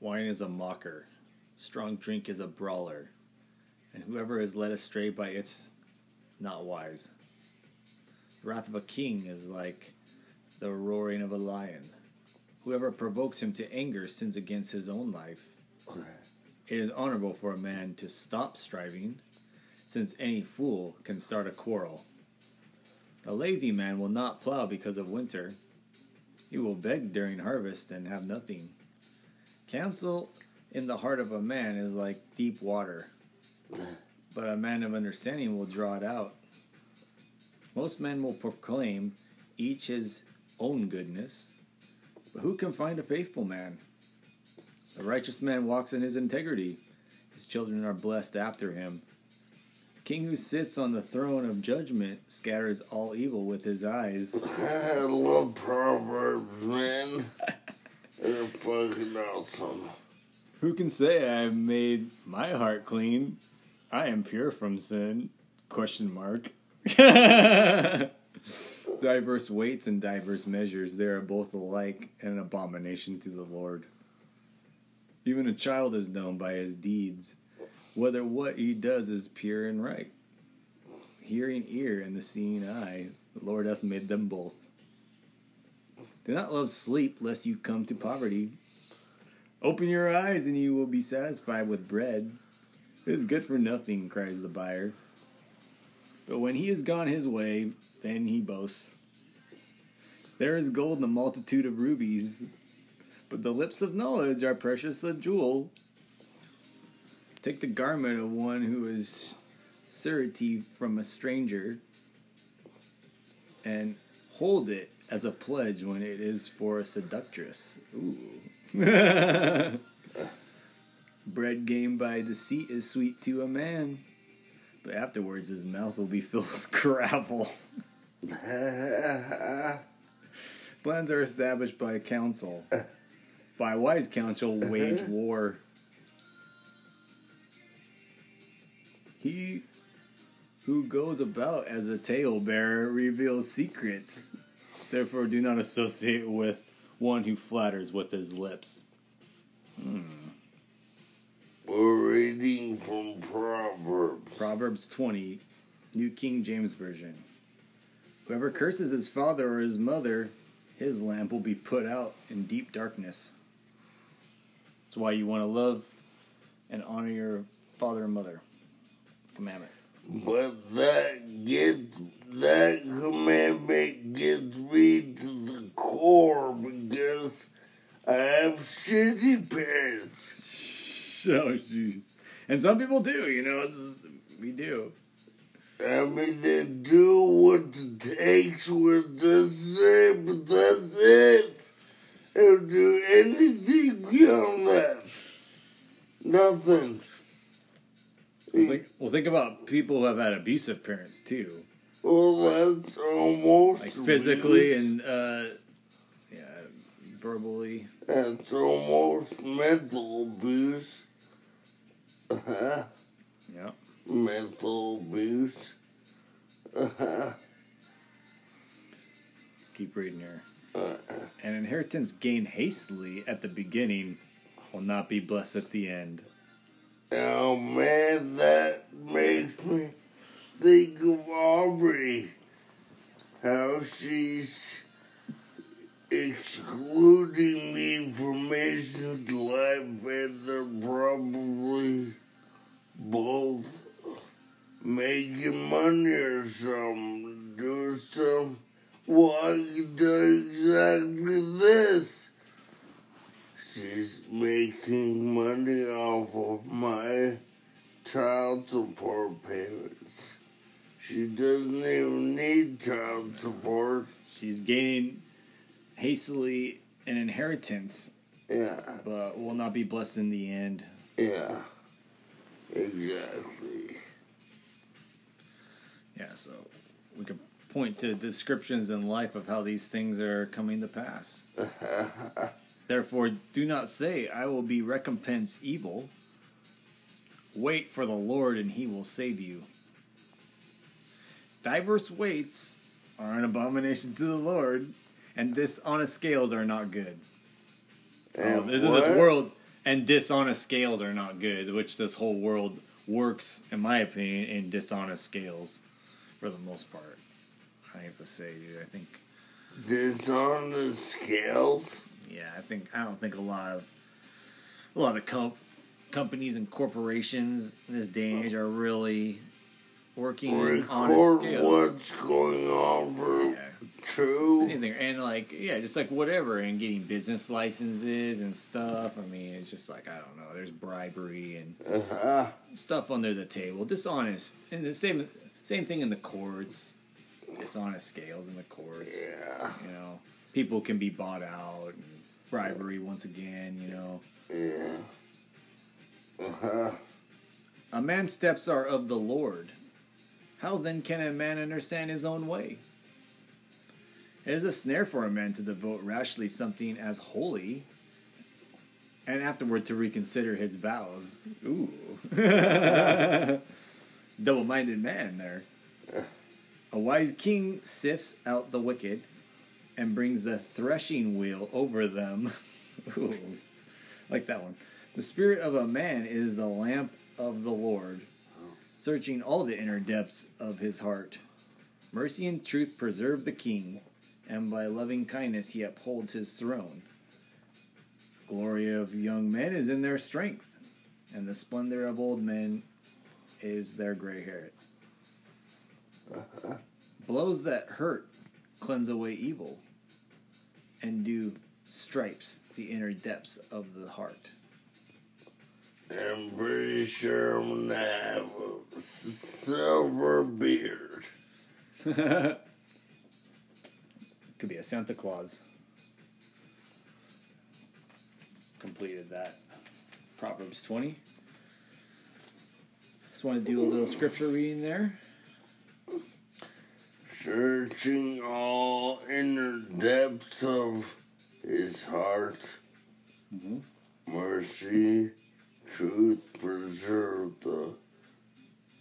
Wine is a mocker, strong drink is a brawler, and whoever is led astray by it's not wise. The wrath of a king is like the roaring of a lion. Whoever provokes him to anger sins against his own life. It is honorable for a man to stop striving, since any fool can start a quarrel. A lazy man will not plow because of winter. He will beg during harvest and have nothing. Counsel in the heart of a man is like deep water, but a man of understanding will draw it out. Most men will proclaim each his own goodness, but who can find a faithful man? A righteous man walks in his integrity. His children are blessed after him. The king who sits on the throne of judgment scatters all evil with his eyes. I love Proverbs, man. They're fucking awesome. Who can say I made my heart clean? I am pure from sin. Question mark. diverse weights and diverse measures, they are both alike an abomination to the Lord. Even a child is known by his deeds, whether what he does is pure and right. Hearing ear and the seeing eye, the Lord hath made them both. Do not love sleep, lest you come to poverty. Open your eyes, and you will be satisfied with bread. It is good for nothing, cries the buyer. But when he has gone his way, then he boasts. There is gold in the multitude of rubies, but the lips of knowledge are precious a jewel. Take the garment of one who is surety from a stranger, and hold it as a pledge when it is for a seductress. Ooh. Bread gained by deceit is sweet to a man, but afterwards his mouth will be filled with gravel. Plans are established by counsel. By wise counsel, wage war. He who goes about as a talebearer reveals secrets. Therefore, do not associate with one who flatters with his lips. Hmm. We're reading from Proverbs. Proverbs 20, New King James Version. Whoever curses his father or his mother, his lamp will be put out in deep darkness. That's why you want to love and honor your father and mother. Commandment. But that gets that commandment gets me to the core because I have shitty parents. Oh, jeez. And some people do, you know, just, we do. I mean, they do what it takes with the say, but that's it. They don't do anything beyond that. Nothing. Think, well, think about people who have had abusive parents, too. Well, that's almost Like physically abuse. and, uh, yeah, verbally. That's almost mental abuse. Uh-huh. Yeah. Mental abuse. Uh-huh. Let's keep reading here. An inheritance gained hastily at the beginning will not be blessed at the end. Oh man, that makes me think of Aubrey. How she's excluding me from Mason's life and they're probably both making money or something. Do some well, I can do exactly this. She's making money off of my child support payments. She doesn't even need child support. She's gaining hastily an inheritance, Yeah, but will not be blessed in the end. yeah, exactly. Yeah, so we could point to descriptions in life of how these things are coming to pass. Therefore, do not say, I will be recompense evil. Wait for the Lord, and he will save you. Diverse weights are an abomination to the Lord, and dishonest scales are not good. Um, in this world, and dishonest scales are not good, which this whole world works, in my opinion, in dishonest scales for the most part. I have to say, dude. I think, Dishonest scales. yeah, I think I don't think a lot of a lot of com- companies and corporations in this day and age are really working Record scales. what's going on for Yeah. true. anything and like yeah just like whatever and getting business licenses and stuff i mean it's just like i don't know there's bribery and Uh-huh. stuff under the table dishonest and the same same thing in the courts dishonest scales in the courts Yeah. you know people can be bought out and bribery once again you know Yeah. Uh-huh. a man's steps are of the lord how then can a man understand his own way? It is a snare for a man to devote rashly something as holy and afterward to reconsider his vows. Ooh. Double-minded man there. A wise king sifts out the wicked and brings the threshing wheel over them. Ooh. Like that one. The spirit of a man is the lamp of the Lord, searching all the inner depths of his heart. Mercy and truth preserve the king, and by loving kindness he upholds his throne. Glory of young men is in their strength, and the splendor of old men is their gray hair. Blows that hurt cleanse away evil, and do stripes the inner depths of the heart. I'm pretty sure I'm gonna have a silver beard. Could be a Santa Claus. Completed that. Proverbs 20. Just want to do a little scripture reading there. Searching all inner depths of his heart. Mhm. Mercy, truth preserve the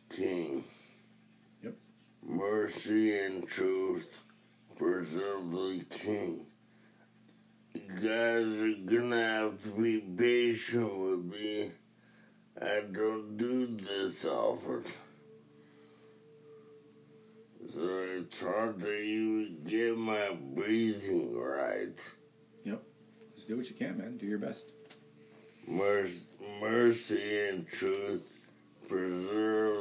king. Yep. Mercy and truth preserve the king. You guys are gonna have to be patient with me. I don't do this often. So it's hard to even get my breathing right. Yep. Just do what you can, man. Do your best. Mercy, and truth preserve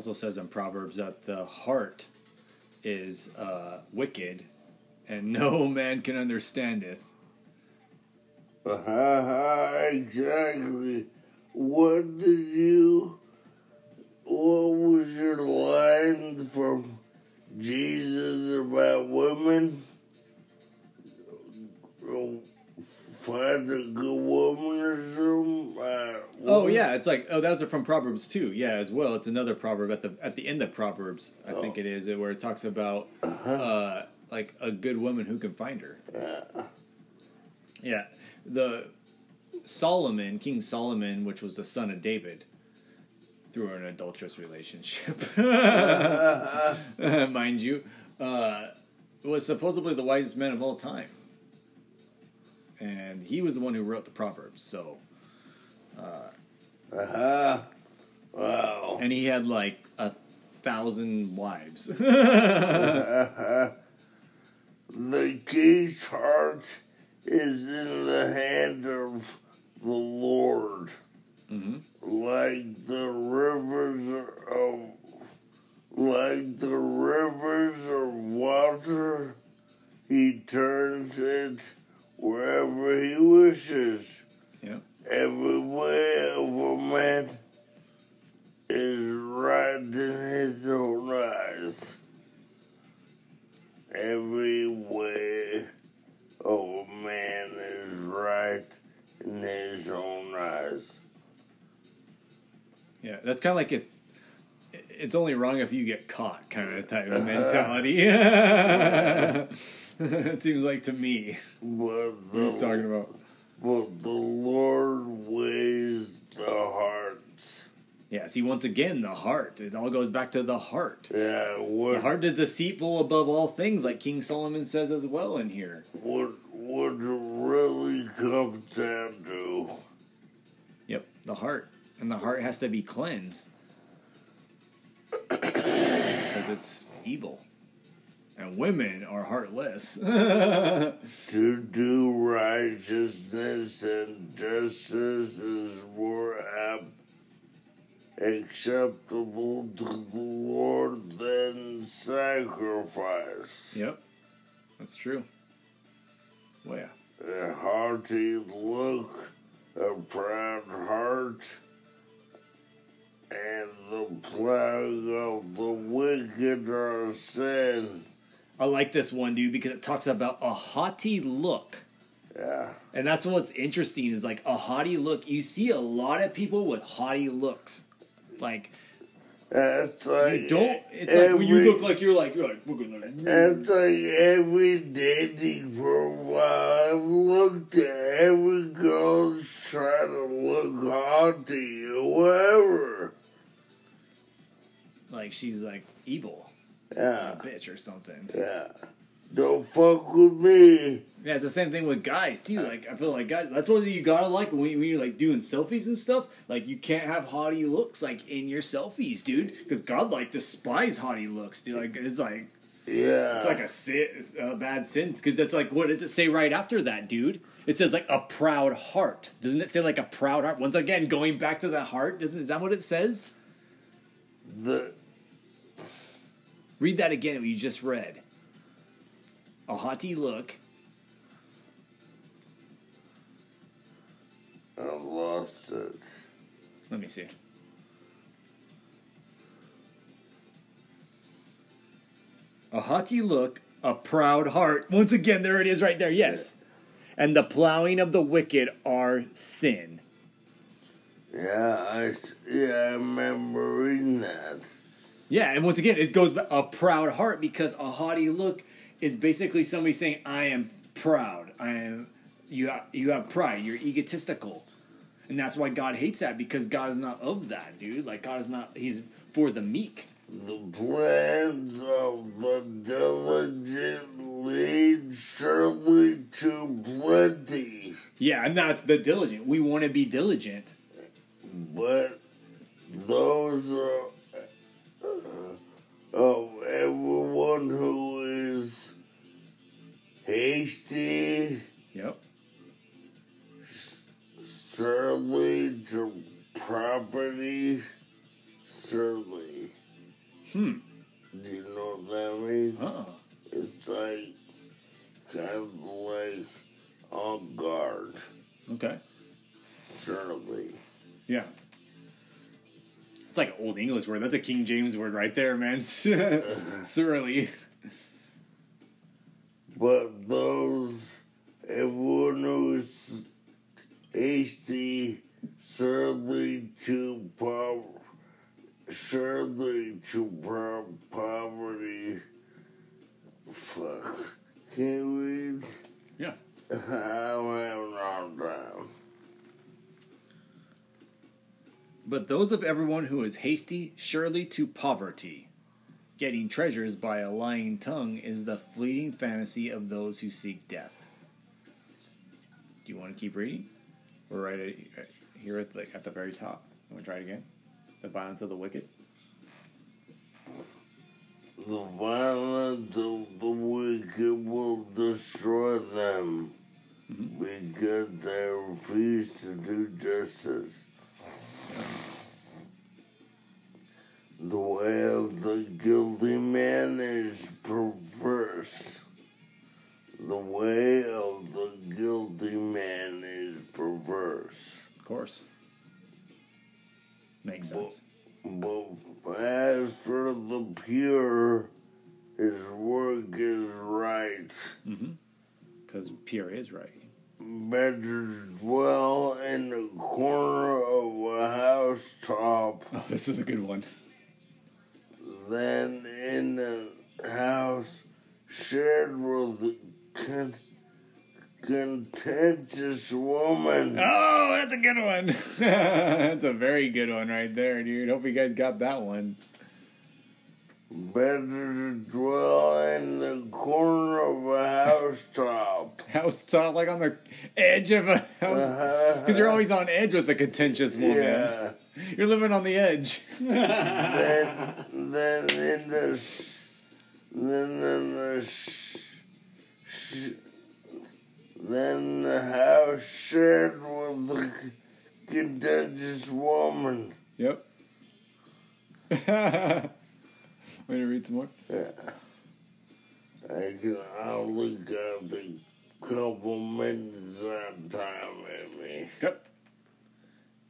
also says in Proverbs that the heart is uh, wicked, and no man can understand it. exactly. Oh yeah, it's like oh those are from Proverbs too. Yeah, as well. It's another proverb at the at the end of Proverbs. I think it is where it talks about uh, like a good woman who can find her. Uh, Yeah, the Solomon, King Solomon, which was the son of David, through an adulterous relationship, mind you, uh, was supposedly the wisest man of all time, and he was the one who wrote the Proverbs. So, uh-huh. Wow. and he had like a thousand wives. The king's heart is in the hand of the Lord, hmm like the rivers of, like the rivers of water, he turns it wherever he wishes. Yep. Every way of a man is right in his own eyes. Every way of a man is right in his own eyes. Yeah, that's kind of like it's it's only wrong if you get caught kind of type of mentality. it seems like to me. What he's talking about. But the Lord weighs the hearts. Yeah, see, once again, the heart. It all goes back to the heart. Yeah, The what heart is deceitful above all things, like King Solomon says as well in here. what what it really comes down to. Yep, the heart. And the heart has to be cleansed. Because it's evil. And women are heartless. To do righteousness and justice is more acceptable to the Lord than sacrifice. yep, that's true. Well, yeah. A haughty look, a proud heart, and the plowing of the wicked are sin. I like this one, dude, because it talks about a haughty look. Yeah. And that's what's interesting is like a haughty look. You see a lot of people with haughty looks. Like That's like you don't. It's like when you look like you're like you're like at that. It's like every dating profile I've looked at, every girl's trying to look haughty or whatever. Like she's like evil, Yeah, bitch or something. yeah. Don't fuck with me. Yeah, it's the same thing with guys too. Like I feel like guys, that's what you gotta like when, you- when you're like doing selfies and stuff. Like you can't have haughty looks like in your selfies, dude, because God like despise haughty looks, dude. Like it's like Yeah. it's like a sin, a bad sin, because that's like what does it say right after that, dude? It says like a proud heart. Doesn't it say like a proud heart? Once again, going back to the heart, is that what it says? the Read that again. What you just read. A haughty look. I lost it. Let me see. A haughty look, a proud heart. Once again, there it is right there. Yes. And the plowing of the wicked are sin. Yeah, I yeah, I remember reading that. Yeah, and once again, it goes a proud heart because a haughty look is basically somebody saying, "I am proud. I am you. Have, you have pride. You're egotistical." And that's why God hates that because God is not of that, dude. Like God is not. He's for the meek. The plans of the diligent lead surely to plenty, Yeah, and that's the diligent. We want to be diligent. but those are of everyone who is hasty, Yep. surly to property, surly. Hmm. Do you know what that means? Uh. It's like kind of like on guard, Okay. surely. Yeah. It's like an old English word. That's a King James word right there, man. Surly. But those, everyone who's hasty, surely to po- surely to po- poverty. Fuck. Can we? Yeah. I'm having a hard But those of everyone who is hasty, surely to poverty. Getting treasures by a lying tongue is the fleeting fantasy of those who seek death. Do you want to keep reading? We're right at, uh, here at the, at the very top. Want to try it again? The violence of the wicked? The violence of the wicked will destroy them because they refuse to do justice. The way of the guilty man is perverse. The way of the guilty man is perverse. Of course. Makes sense. But as for the pure, his work is right. Mm-hmm. Because pure is right. Better dwell in the corner of a housetop Oh, this is a good one. Then in the house shared with a con- contentious woman. Oh, that's a good one. that's a very good one right there, dude. Hope you guys got that one. Better to dwell in the corner of a housetop. House top, like on the edge of a house. Because you're always on edge with a contentious woman. Yeah. You're living on the edge. then, then in the, sh- then in the, then the house shared with the contentious woman. yep. Want to read some more? Yeah. I can only got a couple minutes of time in me. Cut.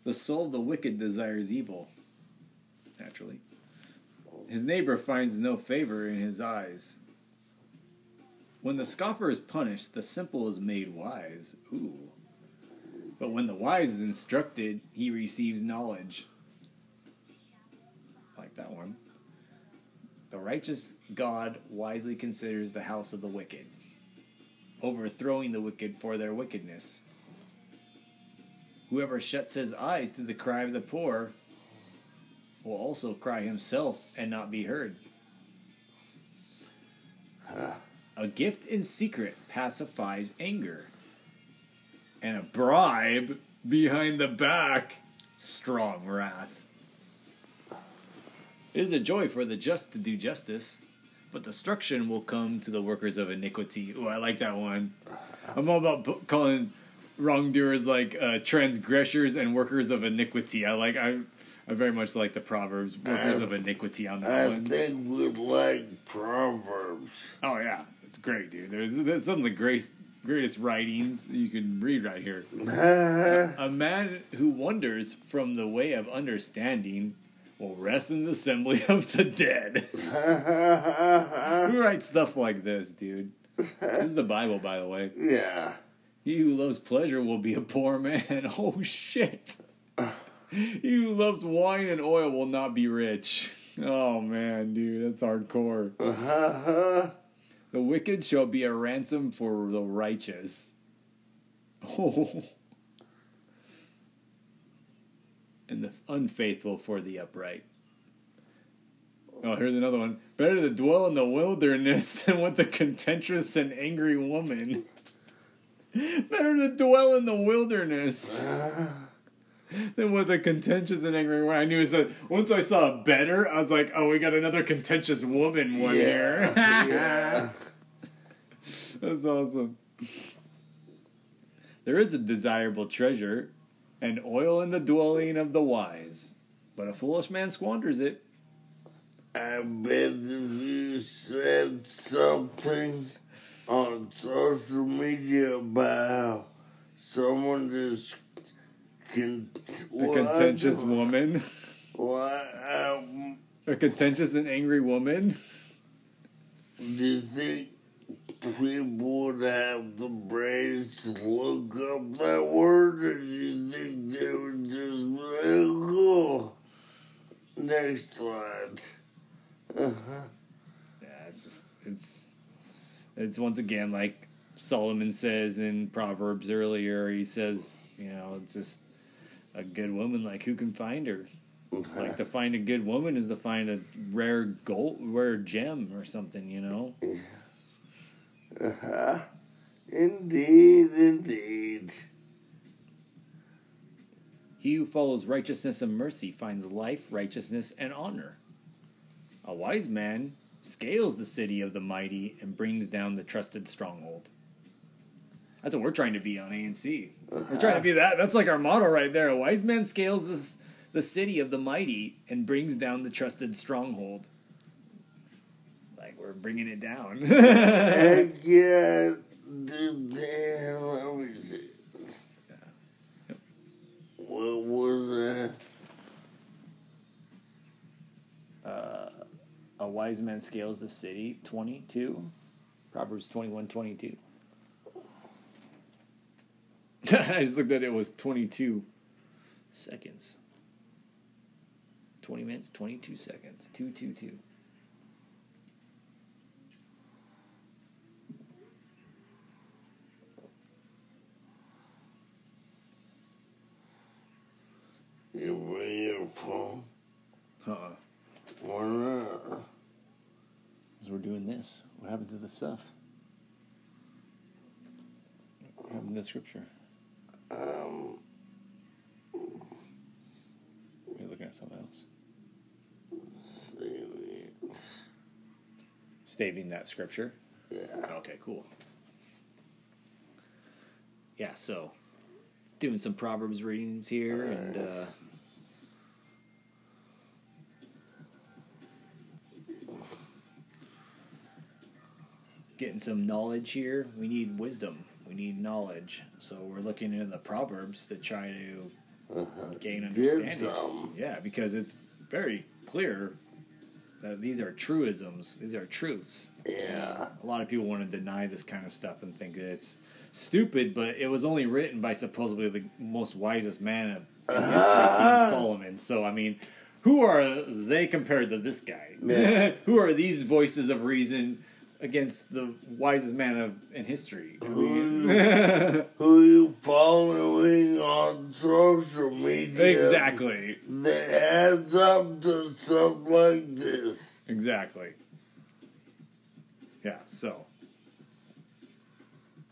The soul of the wicked desires evil. Naturally. His neighbor finds no favor in his eyes. When the scoffer is punished, the simple is made wise. Ooh. But when the wise is instructed, he receives knowledge. Like that one. The righteous God wisely considers the house of the wicked, overthrowing the wicked for their wickedness. Whoever shuts his eyes to the cry of the poor will also cry himself and not be heard. A gift in secret pacifies anger, and a bribe behind the back, strong wrath. It is a joy for the just to do justice, but destruction will come to the workers of iniquity. Oh, I like that one. I'm all about calling wrongdoers like uh, transgressors and workers of iniquity. I like I, I very much like the proverbs workers of iniquity on that I one. think we like Proverbs. Oh yeah, it's great, dude. There's, there's some of the greatest greatest writings you can read right here. A man who wanders from the way of understanding will rest in the assembly of the dead. Who writes stuff like this, dude? This is the Bible, by the way. yeah. He who loves pleasure will be a poor man. Oh shit. He who loves wine and oil will not be rich. Oh man, dude, that's hardcore. The wicked shall be a ransom for the righteous. Oh. And the unfaithful for the upright. Oh, here's another one. Better to dwell in the wilderness than with a contentious and angry woman. Better to dwell in the wilderness than with a contentious and angry woman. I knew it said, once I saw a better, I was like, oh, we got another contentious woman one here. yeah. That's awesome. There is a desirable treasure, and oil in the dwelling of the wise, but a foolish man squanders it. I bet if you said something on social media about someone just can A contentious woman, What um, a contentious and angry woman. do you think people would have the brains to look up that word, and you think they would just be like, oh, next slide? Uh-huh. Yeah, it's just it's it's once again like Solomon says in Proverbs earlier. He says, you know, it's just a good woman. Like who can find her? Like to find a good woman is to find a rare gold, rare gem or something. You know. Uh-huh. Indeed, indeed. He who follows righteousness and mercy finds life, righteousness, and honor. A wise man scales the city of the mighty and brings down the trusted stronghold. That's what we're trying to be on ANC. We're trying to be that. That's like our motto right there. A wise man scales this the city of the mighty and brings down the trusted stronghold. Like bringing it down. Heck yeah, dude, damn, let me see. What was that? Uh, a wise man scales the city. 22. Proverbs 21 22. I just looked at it, it was 22 seconds. 20 minutes, 22 seconds. 222. You bring phone? Uh-uh. Why not? Because we're doing this. What happened to the stuff? What happened to the scripture? Um, You're looking at something else. savings. Stating that scripture. Yeah. Okay, cool. Yeah, so doing some Proverbs readings here and uh getting some knowledge here. We need wisdom. We need knowledge. So we're looking into the Proverbs to try to gain understanding. Yeah, because it's very clear that these are truisms. These are truths. Yeah. A lot of people want to deny this kind of stuff and think that it's stupid, but it was only written by supposedly the most wisest man of in history, King Solomon. So I mean, who are they compared to this guy? Yeah. who are these voices of reason against the wisest man of in history? I mean- Who you following on social media? exactly. That adds up to stuff like this. Exactly. Yeah, so.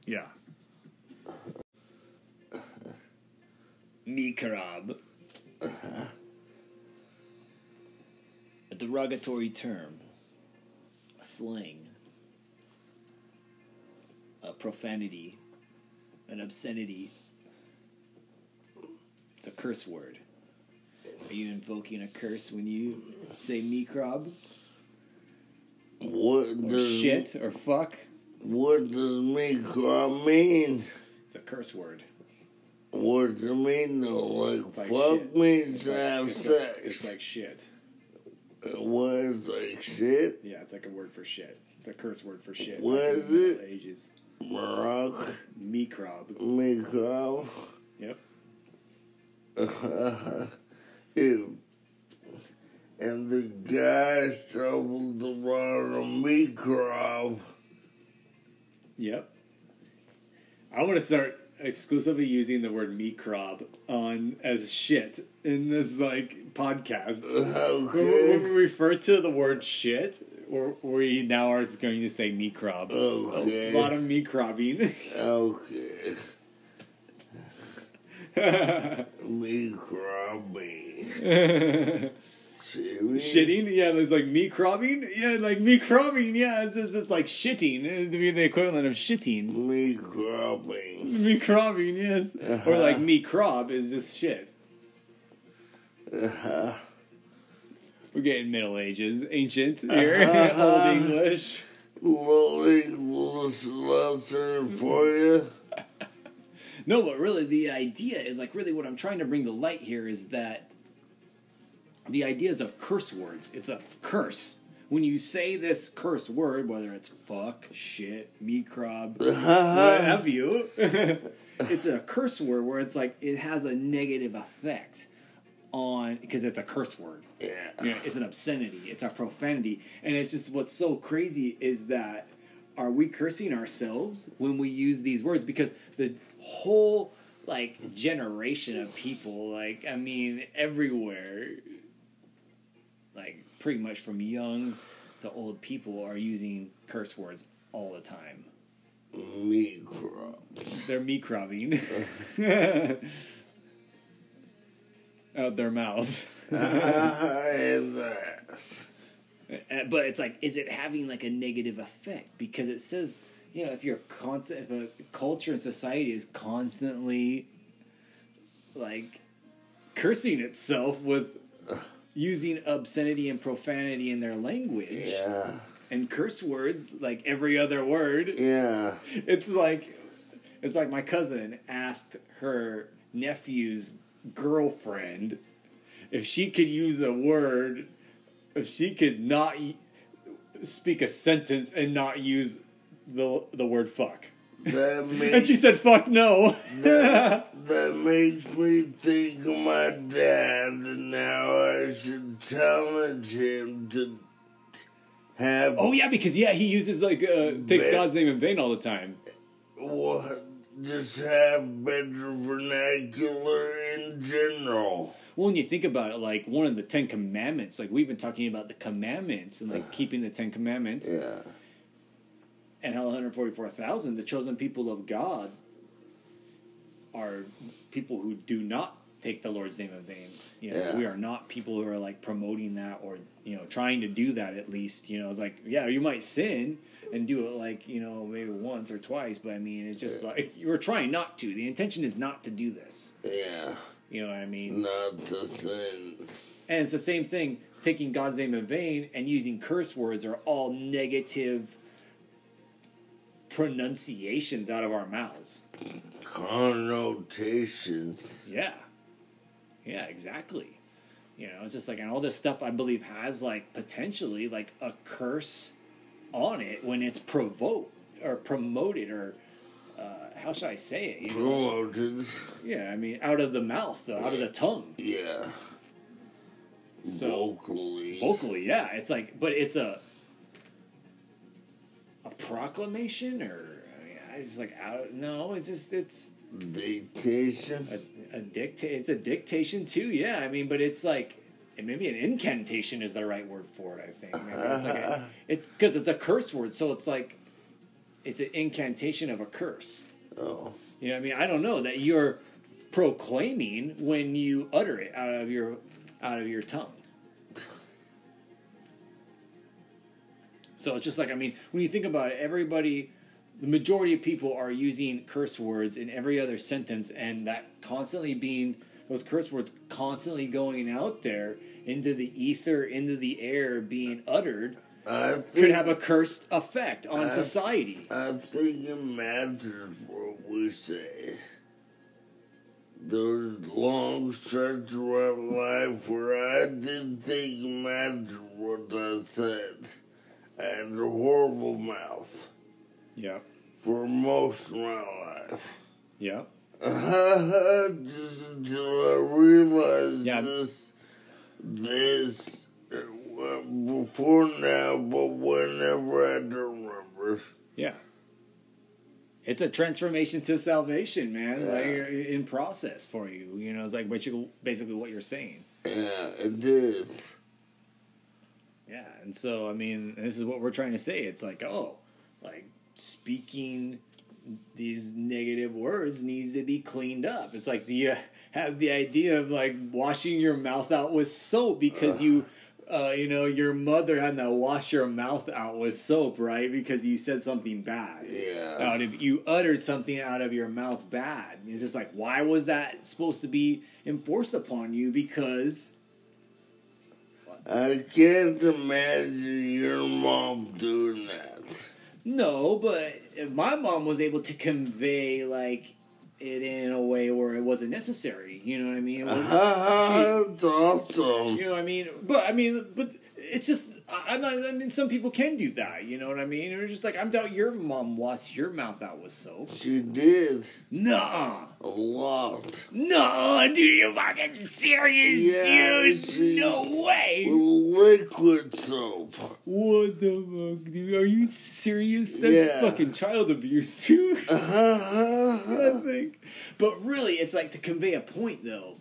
Yeah. Mikrab. A derogatory term. A slang. Profanity. An obscenity. It's a curse word. Are you invoking a curse when you say Mikrab? What Or does shit or fuck? What does mikra mean? It's a curse word. What does it mean though? Like, like fuck shit. means It's to like- have it's sex. Like, it's like shit. what is like shit? Yeah, it's like a word for shit. It's a curse word for shit. What is it? Ages. Marak Mikrob. mikra. Yep. if and the guy stumbled around a mikra. Yep. I want to start exclusively using the word mikrob on as shit in this like podcast. When, when we refer to the word shit, or we now are going to say mikrob. Okay. A lot of mikrobing. Okay. Mikra me. Serious? Shitting, yeah, it's like me crabbing, yeah, like me crabbing, yeah, it's just, it's like shitting, it'd be the equivalent of shitting. Me. Me crabbing, yes, or like me crab is just shit. Uh-huh. We're getting Middle Ages, ancient here, Old English. Little English lesson for you. No, but really, the idea is like really what I'm trying to bring to light here is that the ideas of curse words. It's a curse. When you say this curse word, whether it's fuck, shit, me crab, what have you, it's a curse word where it's like it has a negative effect on because it's a curse word. Yeah. Know, it's an obscenity. It's a profanity, and it's just what's so crazy is that are we cursing ourselves when we use these words? Because the whole like generation of people, like I mean, everywhere, like pretty much from young to old people are using curse words all the time. Mikra. They're me crabbing out their mouth. Uh, but it's like, is it having like a negative effect? Because it says, you know, if you're constant, if a culture and society is constantly like cursing itself with using obscenity and profanity in their language Yeah. and curse words like every other word. Yeah. It's like it's like my cousin asked her nephew's girlfriend if she could use a word if she could not speak a sentence and not use the the word fuck. That And she said fuck no. that, that makes me think of my dad, and now I should challenge him to have oh yeah, because yeah, he uses like uh, takes God's name in vain all the time. what, just have better vernacular in general. Well, when you think about it, like one of the Ten Commandments, like we've been talking about the commandments and like keeping the Ten Commandments. Yeah. and how 144,000, the chosen people of God are people who do not take the Lord's name in vain. You know, Yeah. we are not people who are like promoting that or, you know, trying to do that at least. You know, it's like, yeah, you might sin and do it like, you know, maybe once or twice, but I mean, it's just like you're trying not to. The intention is not to do this. Yeah. You know what I mean? Not the sin. And it's the same thing. Taking God's name in vain and using curse words are all negative pronunciations out of our mouths. Connotations. Yeah. Yeah, exactly. You know, it's just like, and all this stuff I believe has like potentially like a curse on it when it's provoked or promoted or uh, how should I say it? You know? Promoted. Yeah, I mean, out of the mouth, though, out of the tongue. Yeah. So Vocally. vocally, yeah, it's like, but it's a a proclamation or I mean, I just like out. No, it's just it's Dictation. a, a dictate. It's a dictation too. Yeah, I mean, but it's like and maybe an incantation is the right word for it. I think maybe it's like a, it's because it's a curse word, so it's like it's an incantation of a curse. Oh. You know, what I mean, I don't know that you're proclaiming when you utter it out of your out of your tongue. So it's just like I mean, when you think about it, everybody, the majority of people are using curse words in every other sentence, and that constantly being those curse words constantly going out there into the ether, into the air, being uttered, I could have a cursed effect on Uh, society. I think it matters what we say. There's long stretches of my life where I didn't think it mattered what I said. I had a horrible mouth Yeah, for most of my life. yeah. I realized Yeah. this, this uh, before now, but whenever I don't remember. Yeah. It's a transformation to salvation, man. Yeah. Like in process for you. You know, it's like basically basically what you're saying. Yeah, it is. Yeah. And so I mean, this is what we're trying to say. It's like, oh, like speaking these negative words needs to be cleaned up. It's like you have the idea of like washing your mouth out with soap because you uh, you know, your mother had to wash your mouth out with soap, right? Because you said something bad. Yeah. out of you uttered something out of your mouth bad. It's just like why was that supposed to be enforced upon you? Because I can't imagine your mom doing that. No, but my mom was able to convey like it in a way where it wasn't necessary. You know what I mean? It That's awesome. you know what I mean? But I mean, but it's just I'm not. I mean, some people can do that. You know what I mean? It's just like I'm doubt your mom washed your mouth out with soap. She did Nuh-uh. a lot. No, dude, you fucking serious, Yeah, dude? she- No way. Liquid soap. What the fuck, dude? Are you serious? That's Yeah. fucking child abuse, too. I Uh-huh. think. But really, it's like to convey a point, though.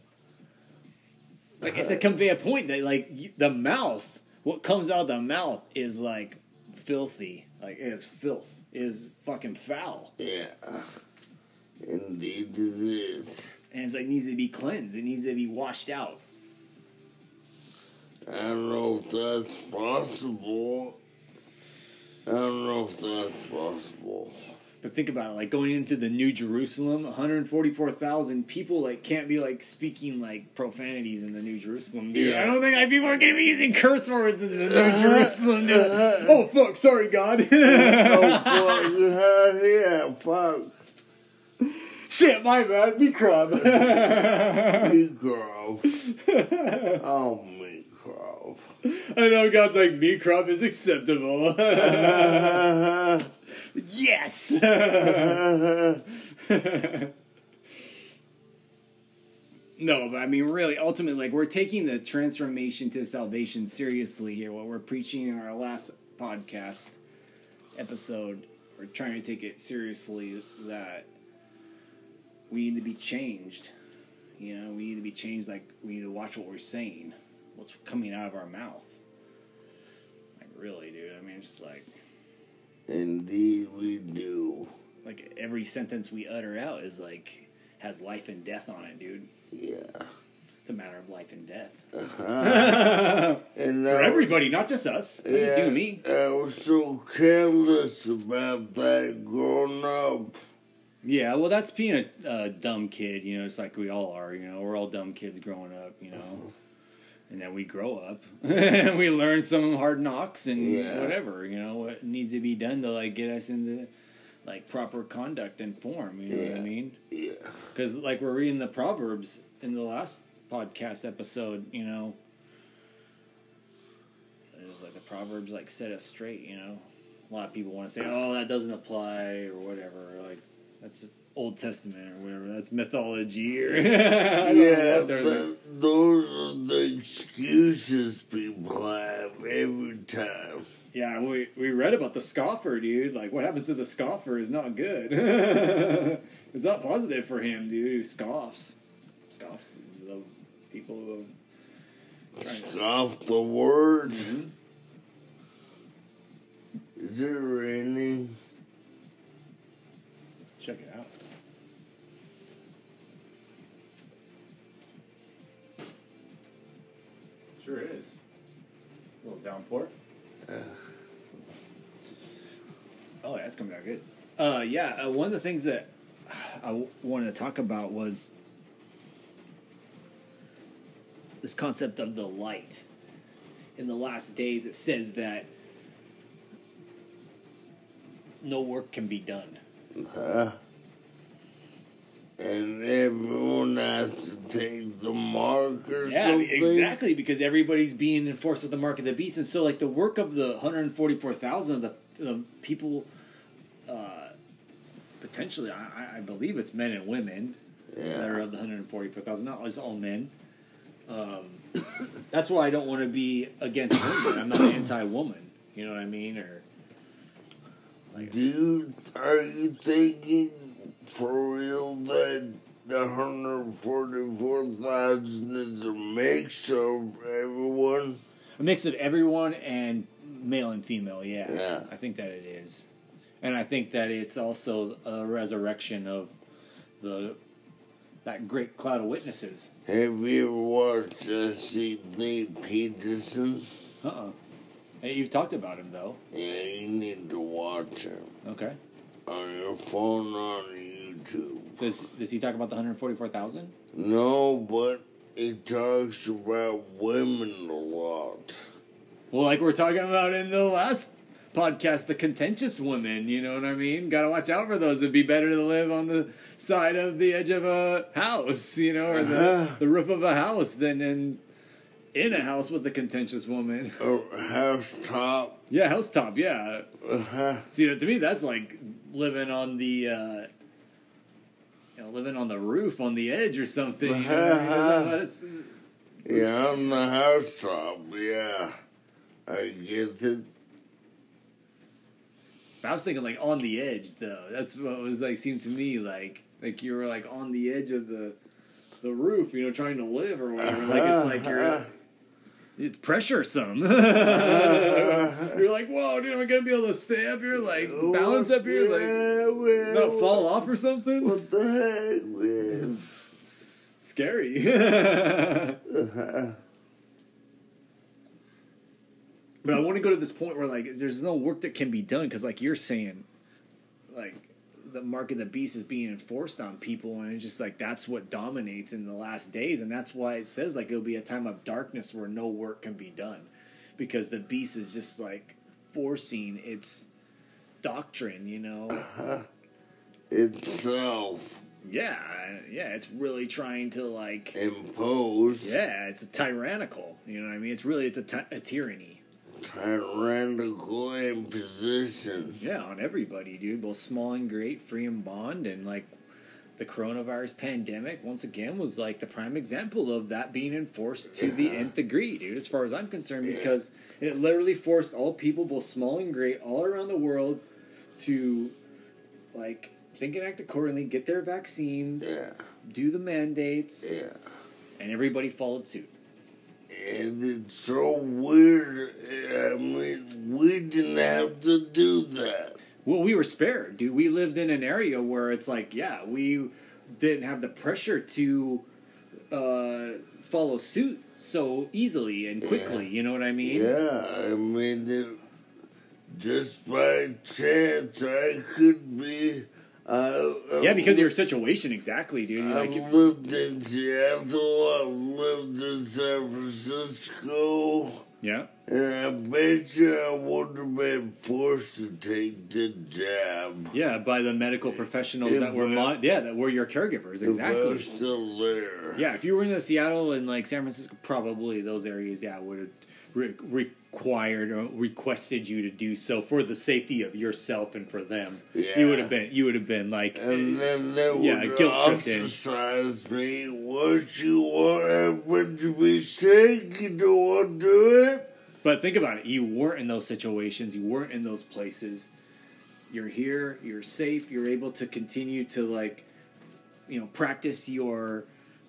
Like it's to convey a point that, like, the mouth, what comes out of the mouth is like filthy. Like it's filth. Is fucking foul, Yeah. Indeed it is. and it's like it needs to be cleansed. It needs to be washed out. I don't know if that's possible. I don't know if that's possible. But think about it, like going into the New Jerusalem, 144,000 people like can't be like speaking like profanities in the New Jerusalem, dude. Yeah. I don't think like people are gonna be using curse words in the New uh-huh. Jerusalem, dude. Uh-huh. Oh fuck, sorry God. oh fuck, yeah, fuck. Shit, my bad. Me crab. Me crop. Oh, me crop. I know God's like me crop is acceptable. Yes. no, but I mean, really, ultimately, like we're taking the transformation to salvation seriously here. What we're preaching in our last podcast episode, we're trying to take it seriously that we need to be changed. You know, we need to be changed. Like we need to watch what we're saying, what's coming out of our mouth. Like really, dude. I mean, it's just like Indeed, we do. like every sentence we utter out is like has life and death on it, dude. Yeah. It's a matter of life and death Uh And for everybody, not just us. Not just you and me. I was so careless about that growing up. Yeah, well, that's being a, a dumb kid. You know, it's like we all are. You know, we're all dumb kids growing up. You know, and then we grow up and we learn some hard knocks and Yeah. whatever. You know, what needs to be done to like get us into like proper conduct and form. You know what I mean? Yeah. Because like we're reading the proverbs in the last podcast episode. You know, there's like the proverbs like set us straight. You know, a lot of people want to say, "Oh, that doesn't apply" or whatever. Like that's Old Testament or whatever. That's mythology or I don't know Yeah, but those are the excuses people have every time. Yeah, we we read about the scoffer, dude. Like, what happens to the scoffer is not good. it's not positive for him, dude. Who scoffs, scoffs the people who. Trying to, Off the word. Mhm. Is it raining? Sure is. A little downpour. Oh, that's coming out good. Uh, yeah, uh, one of the things that I w- wanted to talk about was this concept of the light. In the last days, it says that no work can be done. Huh? And everyone has to take the mark or Yeah, something. exactly, because everybody's being enforced with the mark of the beast, and so like the work of the 144,000 of the, the people, uh, potentially, I, I- believe it's men and women that are of the 144,000, not just all men. Um, that's why I don't want to be against women. I'm not anti-woman. You know what I mean? Or like, Do you, are you thinking for real that the 144,000 is a mix of everyone? a mix of everyone and male and female. Yeah, Yeah. I think that it is, and I think that it's also a resurrection of the that great cloud of witnesses. Have you ever watched Jesse Lee Peterson? Uh uh Hey, you've talked about him though. Yeah, you need to watch him Okay. on your phone on YouTube. Does does he talk about the hundred forty four thousand? No, but he talks about women a lot. Well, like we're talking about in the last podcast, the contentious women. You know what I mean? Got to watch out for those. It'd be better to live on the side of the edge of a house, you know, or the, Uh-huh. the roof of a house than in in a house with a contentious woman. A house top. Yeah, house top. Yeah. Uh-huh. See, to me, that's like living on the. Uh, know, living on the roof on the edge or something. You know I mean? Isn't that what it's- Yeah, on the house top. Yeah, I get it. I was thinking like on the edge though. That's what was like seemed to me like like you were like on the edge of the the roof, you know, trying to live or whatever. Like it's like you're uh-huh. It's pressure some. you're like, whoa, dude, am I gonna be able to stay up here, like balance up here, like not fall off or something? What the heck, man? Scary. Uh-huh. But I want to go to this point where like there's no work that can be done because like you're saying, like the mark of the beast is being enforced on people, and it's just like that's what dominates in the last days, and that's why it says like it'll be a time of darkness where no work can be done, because the beast is just like forcing its doctrine, you know. Uh-huh. Itself Yeah, yeah, it's really trying to like, impose yeah, it's tyrannical. You know what I mean? It's really it's a, ty- a tyranny. Tyrannical imposition. Yeah, on everybody, dude, both small and great, free and bond, and like the coronavirus pandemic once again was like the prime example of that being enforced to the nth degree, dude. As far as I'm concerned, because it literally forced all people, both small and great, all around the world, to like think and act accordingly, get their vaccines, Yeah, do the mandates, yeah. and everybody followed suit. And it's so weird. I mean, we didn't have to do that. Well, we were spared, dude. We lived in an area where it's like, yeah, we didn't have the pressure to uh, follow suit so easily and quickly. Yeah. You know what I mean? Yeah, I mean, it, just by chance, I could be. Uh, Yeah, because of your situation, exactly, dude. You're I've like, lived in Seattle, I've lived in San Francisco, yeah, and I bet you I would have been forced to take the jab yeah, by the medical professionals If that were, I- mon- yeah, that were your caregivers, if I exactly. still there. Yeah, if you were in the Seattle and like San Francisco, probably those areas, yeah, would have re- required or requested you to do so for the safety of yourself and for them. Yeah. You would have been, you would have been like, And then they would Yeah, guilt ostracize me. Once you want everyone to be sick, you don't want to do it. But think about it. You weren't in those situations. You weren't in those places. You're here. You're safe. You're able to continue to like, you know, practice your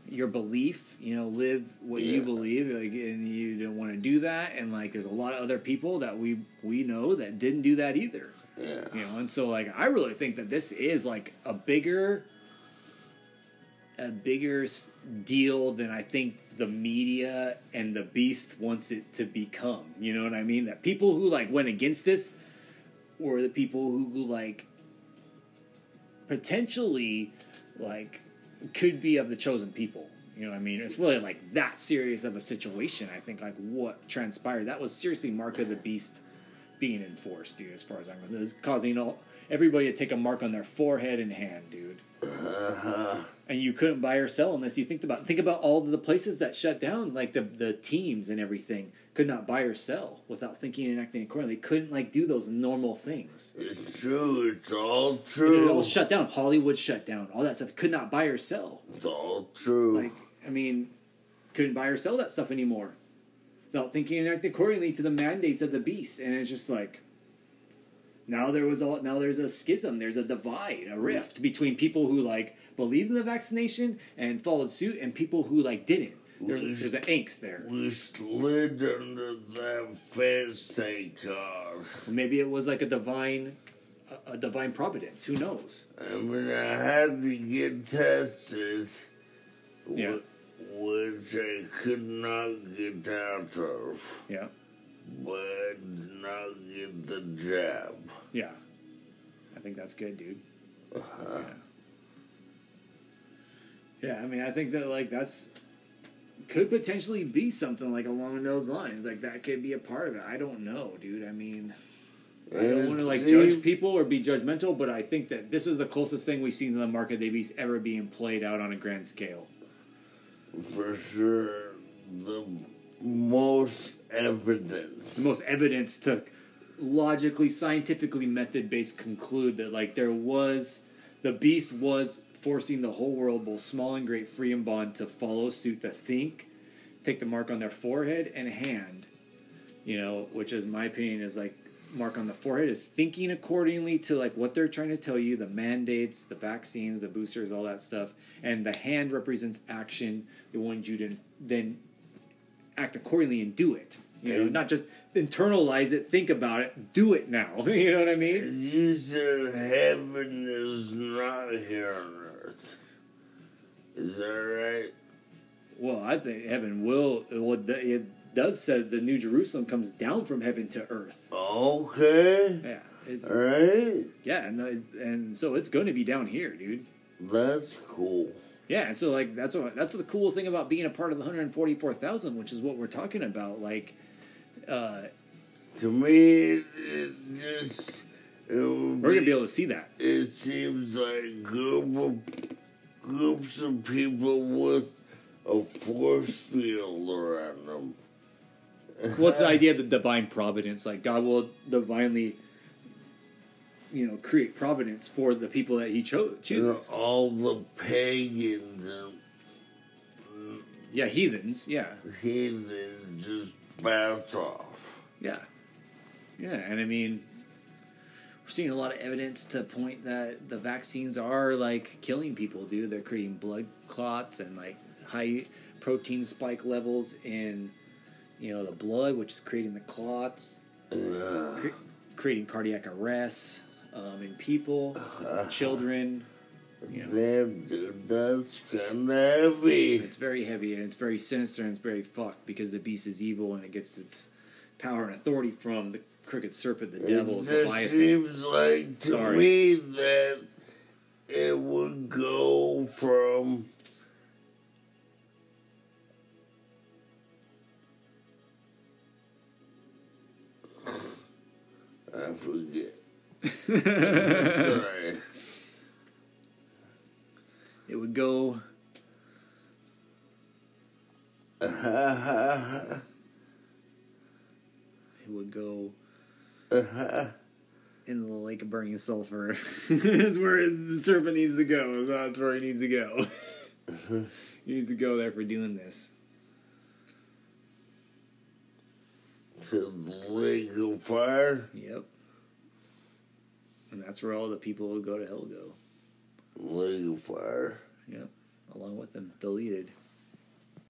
your belief. You know, live what you believe. Like, and you don't want to do that. And like, there's a lot of other people that we we know that didn't do that either. Yeah. You know, and so like, I really think that this is like a bigger a bigger deal than I think the media and the beast wants it to become. You know what I mean? That people who like went against this were the people who like potentially like could be of the chosen people. You know what I mean? It's really like that serious of a situation. I think like what transpired that was seriously mark of the beast being enforced, dude. As far as I'm concerned, it was causing all everybody to take a mark on their forehead and hand, dude Uh-huh. and you couldn't buy or sell unless you think about think about all the places that shut down, like the the teams and everything could not buy or sell without thinking and acting accordingly. They couldn't like do those normal things. It's true. It's all true. It all shut down. Hollywood shut down. All that stuff could not buy or sell. It's all true. Like I mean, couldn't buy or sell that stuff anymore without thinking and acting accordingly to the mandates of the beast. And it's just like now there was all now there's a schism, there's a divide, a rift between people who like believed in the vaccination and followed suit, and people who like didn't. There's, there's an angst there. we slid under that fence, thank God. Or maybe it was like a divine, a, a divine providence. Who knows? I mean, I had to get tested, Yeah. wh- which I could not get out of, Yeah, but not get the jab. yeah. I think that's good, dude. Uh-huh. Yeah. yeah, I mean, I think that like that's could potentially be something like along those lines. Like that could be a part of it. I don't know, dude. I mean. I don't want to like judge people or be judgmental, but I think that this is the closest thing we've seen to the market of the beast ever being played out on a grand scale. For sure, the most evidence. The most evidence to logically, scientifically, method based conclude that like there was the beast was forcing the whole world, both small and great, free and bond, to follow suit, to think, take the mark on their forehead and hand. You know, which is my opinion is like mark on the forehead is thinking accordingly to like what they're trying to tell you, the mandates, the vaccines, the boosters, all that stuff, and the hand represents action. They want you to then act accordingly and do it. You know, And- not just internalize it, think about it, do it now. you know what I mean? You said heaven is not here. Is that right? Well, I think heaven will. Well, it does say the New Jerusalem comes down from heaven to earth. Okay. Yeah, It's, Right? yeah, and the, and so it's going to be down here, dude. That's cool. Yeah, and so like that's what that's the cool thing about being a part of the 144,000, which is what we're talking about. Like, uh, To me, it, just it we're gonna be able to see that. it seems like group of groups of people with a force field around them. What's the idea of the divine providence? Like God will divinely, you know, create providence for the people that He cho- chooses. all the pagans and Yeah, heathens. Yeah, heathens just bounce off. yeah, yeah. And I mean, we're seeing a lot of evidence to point that the vaccines are like killing people. Dude, they're creating blood clots and like high protein spike levels in, you know, the blood, which is creating the clots. Cre- creating cardiac arrests um, in people, children. You know, that's kind of heavy. it's very heavy and it's very sinister and it's very fucked because the beast is evil and it gets its power and authority from the crooked serpent, the devil, it just seems like to Sorry. me that it would go from I forget. Sorry. It would go. It would go Uh-huh. in the lake of burning sulfur. That's where the serpent needs to go. That's where he needs to go. Uh-huh. he needs to go there for doing this. to the lake of fire. Yep. And that's where all the people who go to hell go. Lake of fire. Yep. Along with them, deleted.